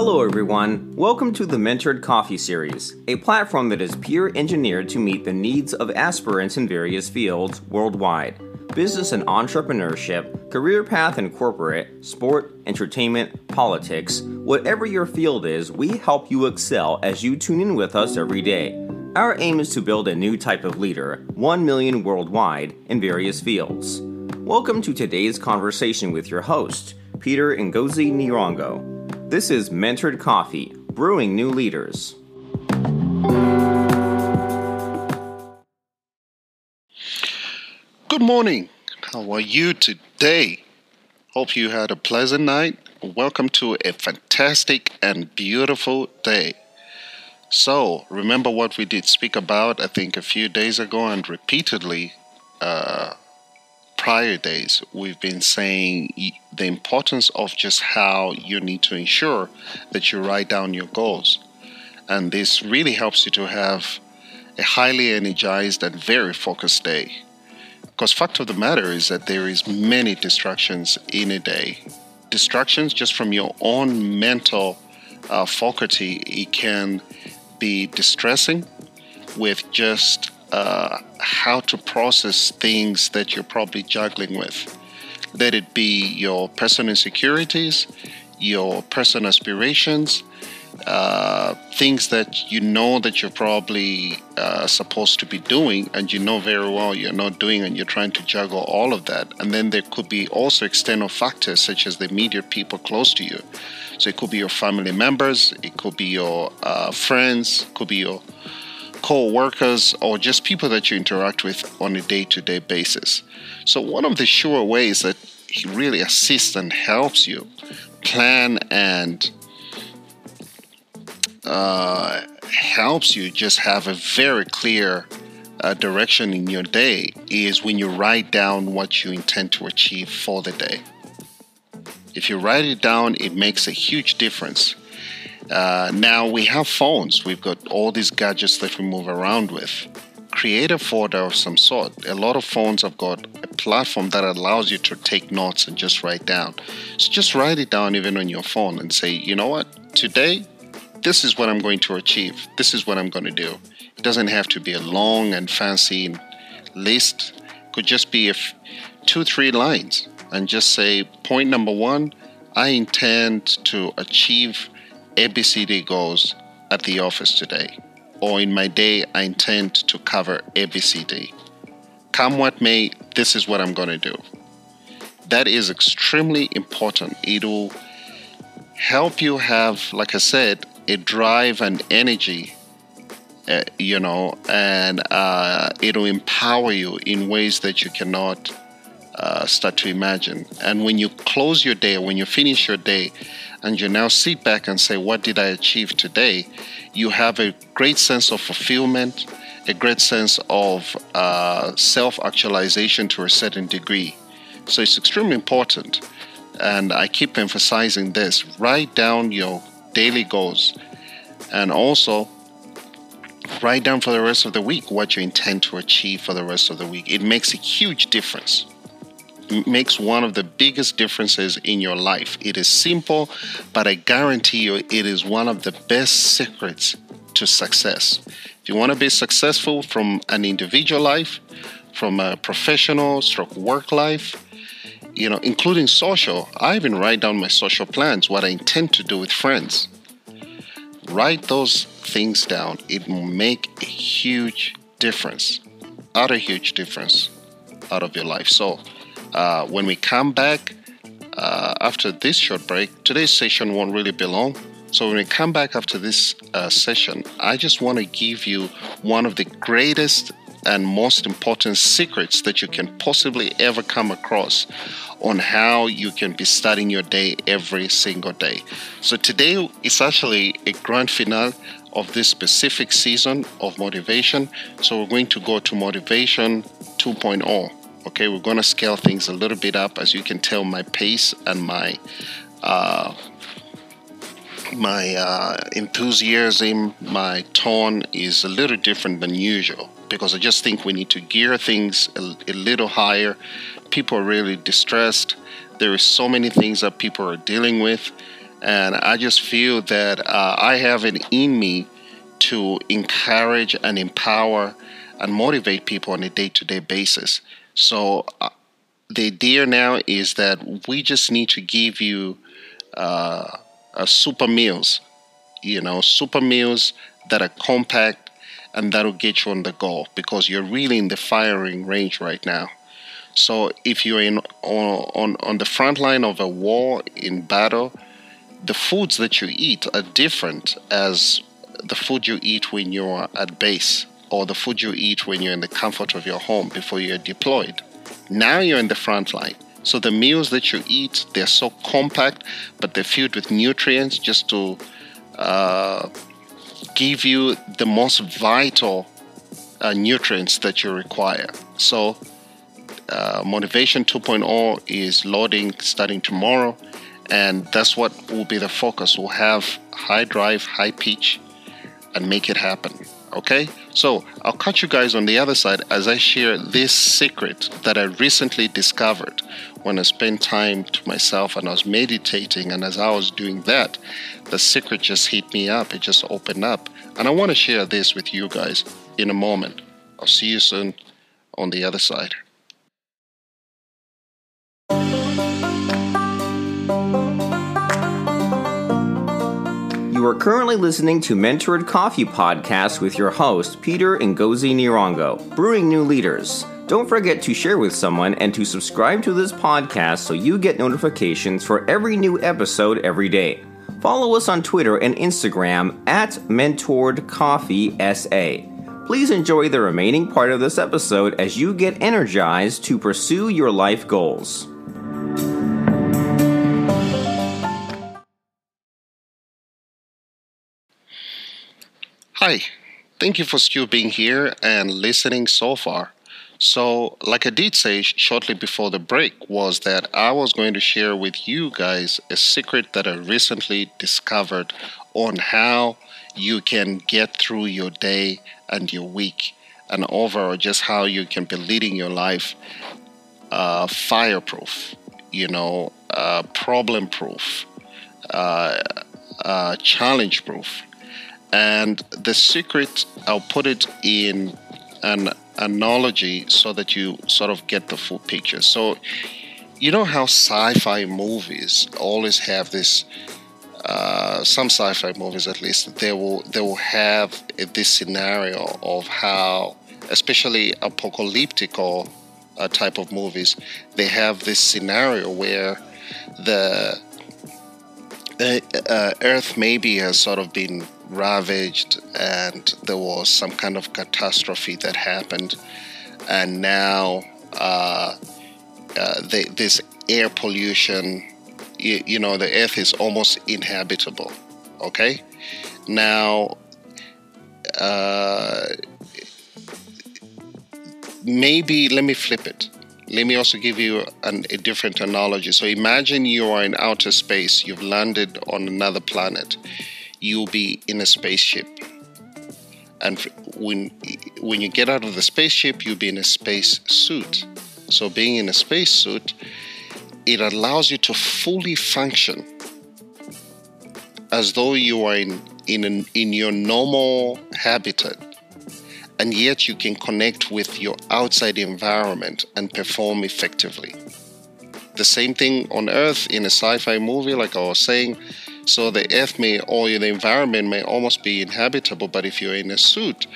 Hello, everyone. Welcome to the Mentored Coffee Series, a platform that is peer engineered to meet the needs of aspirants in various fields worldwide business and entrepreneurship, career path and corporate, sport, entertainment, politics. Whatever your field is, we help you excel as you tune in with us every day. Our aim is to build a new type of leader, 1 million worldwide, in various fields. Welcome to today's conversation with your host, Peter Ngozi Nirongo. This is Mentored Coffee, brewing new leaders. Good morning. How are you today? Hope you had a pleasant night. Welcome to a fantastic and beautiful day. So, remember what we did speak about, I think, a few days ago and repeatedly uh, prior days, we've been saying the importance of just how you need to ensure that you write down your goals. And this really helps you to have a highly energized and very focused day. Because fact of the matter is that there is many distractions in a day. Distractions just from your own mental uh, faculty, it can be distressing with just uh, how to process things that you're probably juggling with. Let it be your personal insecurities, your personal aspirations, uh, things that you know that you're probably uh, supposed to be doing and you know very well you're not doing and you're trying to juggle all of that and then there could be also external factors such as the immediate people close to you so it could be your family members it could be your uh, friends it could be your co-workers or just people that you interact with on a day-to-day basis so one of the sure ways that he really assists and helps you plan and uh, helps you just have a very clear uh, direction in your day is when you write down what you intend to achieve for the day. If you write it down, it makes a huge difference uh, now we have phones. We've got all these gadgets that we move around with. Create a folder of some sort. A lot of phones have got a platform that allows you to take notes and just write down. So just write it down even on your phone and say, you know what, today, this is what I'm going to achieve. This is what I'm going to do. It doesn't have to be a long and fancy list. It could just be two, three lines and just say, point number one, I intend to achieve ABCD goals at the office today, or in my day, I intend to cover ABCD. Come what may, this is what I'm going to do. That is extremely important. It will help you have, like I said, a drive and energy, uh, you know, and uh, it'll empower you in ways that you cannot uh, start to imagine. And when you close your day, when you finish your day, and you now sit back and say, What did I achieve today? You have a great sense of fulfillment, a great sense of uh, self actualization to a certain degree. So it's extremely important. And I keep emphasizing this write down your daily goals and also write down for the rest of the week what you intend to achieve for the rest of the week. It makes a huge difference makes one of the biggest differences in your life. It is simple, but I guarantee you it is one of the best secrets to success. If you want to be successful from an individual life, from a professional stroke work life, you know, including social, I even write down my social plans, what I intend to do with friends. Write those things down. It will make a huge difference, utter huge difference out of your life. So uh, when we come back uh, after this short break, today's session won't really be long. So, when we come back after this uh, session, I just want to give you one of the greatest and most important secrets that you can possibly ever come across on how you can be starting your day every single day. So, today is actually a grand finale of this specific season of motivation. So, we're going to go to motivation 2.0. Okay, we're going to scale things a little bit up. As you can tell, my pace and my uh, my uh, enthusiasm, my tone is a little different than usual because I just think we need to gear things a, a little higher. People are really distressed. There is so many things that people are dealing with, And I just feel that uh, I have it in me to encourage and empower and motivate people on a day to day basis. So, uh, the idea now is that we just need to give you uh, super meals, you know, super meals that are compact and that'll get you on the go because you're really in the firing range right now. So if you're in on, on, on the front line of a war in battle, the foods that you eat are different as the food you eat when you're at base or the food you eat when you're in the comfort of your home before you're deployed. Now you're in the front line. So the meals that you eat, they're so compact, but they're filled with nutrients just to uh, give you the most vital uh, nutrients that you require. So uh, Motivation 2.0 is loading starting tomorrow, and that's what will be the focus. We'll have high drive, high pitch, and make it happen. Okay, so I'll catch you guys on the other side as I share this secret that I recently discovered when I spent time to myself and I was meditating. And as I was doing that, the secret just hit me up, it just opened up. And I want to share this with you guys in a moment. I'll see you soon on the other side. You are currently listening to Mentored Coffee Podcast with your host, Peter Ngozi Nirongo, Brewing New Leaders. Don't forget to share with someone and to subscribe to this podcast so you get notifications for every new episode every day. Follow us on Twitter and Instagram at Mentored Coffee SA. Please enjoy the remaining part of this episode as you get energized to pursue your life goals. Hi, thank you for still being here and listening so far. So, like I did say shortly before the break, was that I was going to share with you guys a secret that I recently discovered on how you can get through your day and your week, and overall just how you can be leading your life uh, fireproof, you know, uh, problem proof, uh, uh challenge proof and the secret, I'll put it in an analogy so that you sort of get the full picture. So, you know how sci fi movies always have this. Uh, some sci-fi movies, at least, they will they will have this scenario of how, especially apocalyptic uh, type of movies, they have this scenario where the uh Earth maybe has sort of been ravaged and there was some kind of catastrophe that happened. And now uh, uh, this air pollution you, you, know the earth is almost inhabitable okay? Now uh, maybe let me flip it. Let me also give you an, a different analogy. So imagine you are in outer space. You've landed on another planet you'll be in a spaceship. And when when you get out of the spaceship, you'll be in a space suit. So being in a space suit, it allows you to fully function as though you are in in an, in your normal habitat and yet you can connect with your outside environment and perform effectively. The same thing on Earth in a sci fi movie, like I was saying, so the earth may or the environment may almost be inhabitable, but if you're in a suit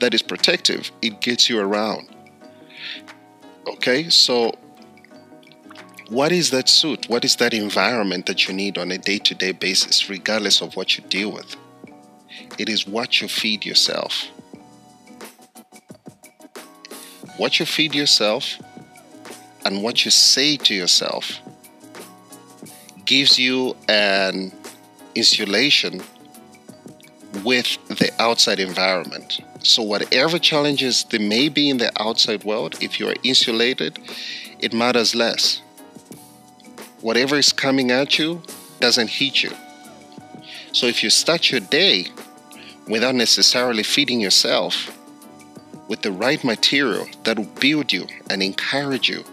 that is protective, it gets you around. Okay, so what is that suit? What is that environment that you need on a day to day basis, regardless of what you deal with? It is what you feed yourself. What you feed yourself and what you say to yourself gives you an insulation with the outside environment. So, whatever challenges there may be in the outside world, if you are insulated, it matters less. Whatever is coming at you doesn't hit you. So, if you start your day without necessarily feeding yourself with the right material that will build you and encourage you,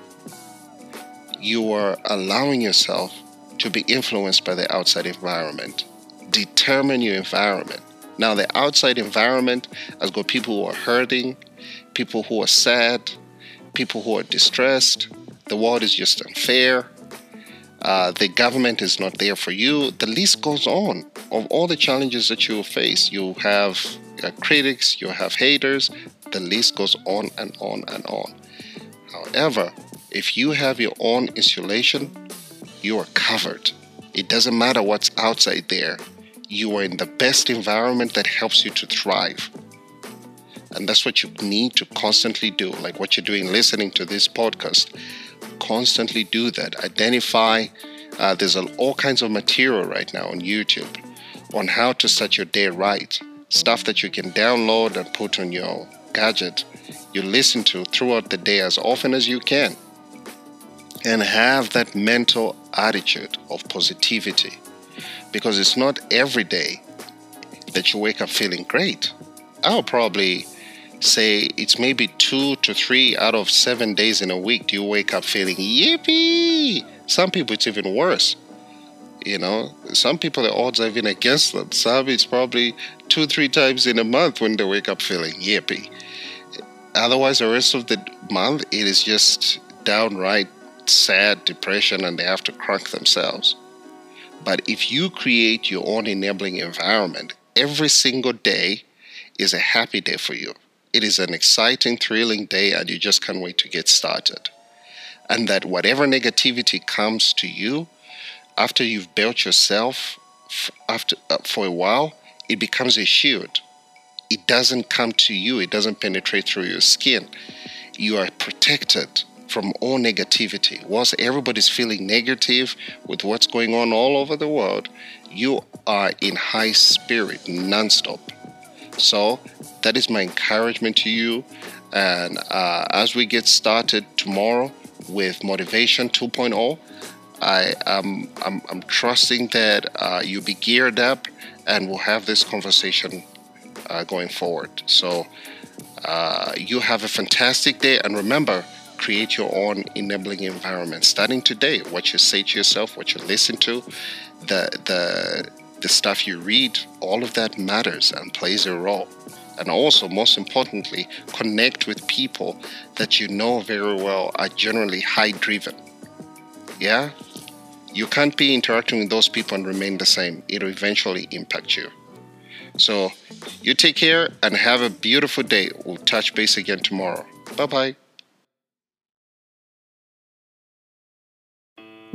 you are allowing yourself to be influenced by the outside environment. Determine your environment. Now, the outside environment has got people who are hurting, people who are sad, people who are distressed. The world is just unfair. Uh, the government is not there for you. The list goes on of all the challenges that you face. You have uh, critics, you have haters. The list goes on and on and on. However, if you have your own insulation, you are covered. It doesn't matter what's outside there. You are in the best environment that helps you to thrive. And that's what you need to constantly do, like what you're doing listening to this podcast. Constantly do that. Identify, uh, there's all kinds of material right now on YouTube on how to set your day right. Stuff that you can download and put on your gadget you listen to throughout the day as often as you can and have that mental attitude of positivity because it's not every day that you wake up feeling great. I'll probably say it's maybe two to three out of seven days in a week do you wake up feeling yippee. Some people it's even worse. You know, some people the odds are even against them. Some it's probably two, three times in a month when they wake up feeling yippee. Otherwise, the rest of the month it is just downright sad depression and they have to crank themselves. But if you create your own enabling environment, every single day is a happy day for you. It is an exciting, thrilling day, and you just can't wait to get started. And that whatever negativity comes to you, after you've built yourself after, uh, for a while, it becomes a shield. It doesn't come to you, it doesn't penetrate through your skin. You are protected from all negativity. Whilst everybody's feeling negative with what's going on all over the world, you are in high spirit nonstop. So that is my encouragement to you. And uh, as we get started tomorrow with Motivation 2.0, I am I'm, I'm trusting that uh, you'll be geared up and we'll have this conversation uh, going forward. So uh, you have a fantastic day and remember create your own enabling environment. Starting today what you say to yourself what you listen to the the the stuff you read all of that matters and plays a role. And also most importantly connect with people that you know very well are generally high driven. Yeah? You can't be interacting with those people and remain the same. It'll eventually impact you. So you take care and have a beautiful day. We'll touch base again tomorrow. Bye bye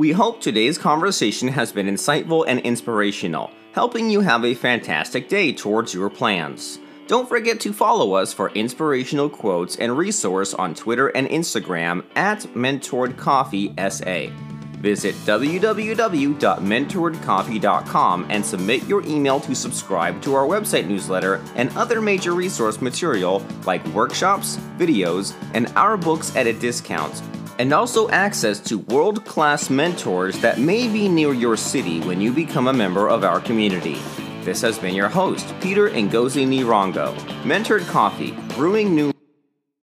We hope today's conversation has been insightful and inspirational, helping you have a fantastic day towards your plans. Don't forget to follow us for inspirational quotes and resource on Twitter and Instagram at MentoredCoffeeSA. Visit www.mentoredcoffee.com and submit your email to subscribe to our website newsletter and other major resource material like workshops, videos, and our books at a discount and also access to world class mentors that may be near your city when you become a member of our community. This has been your host, Peter Ngozi Nirongo. Mentored Coffee, brewing new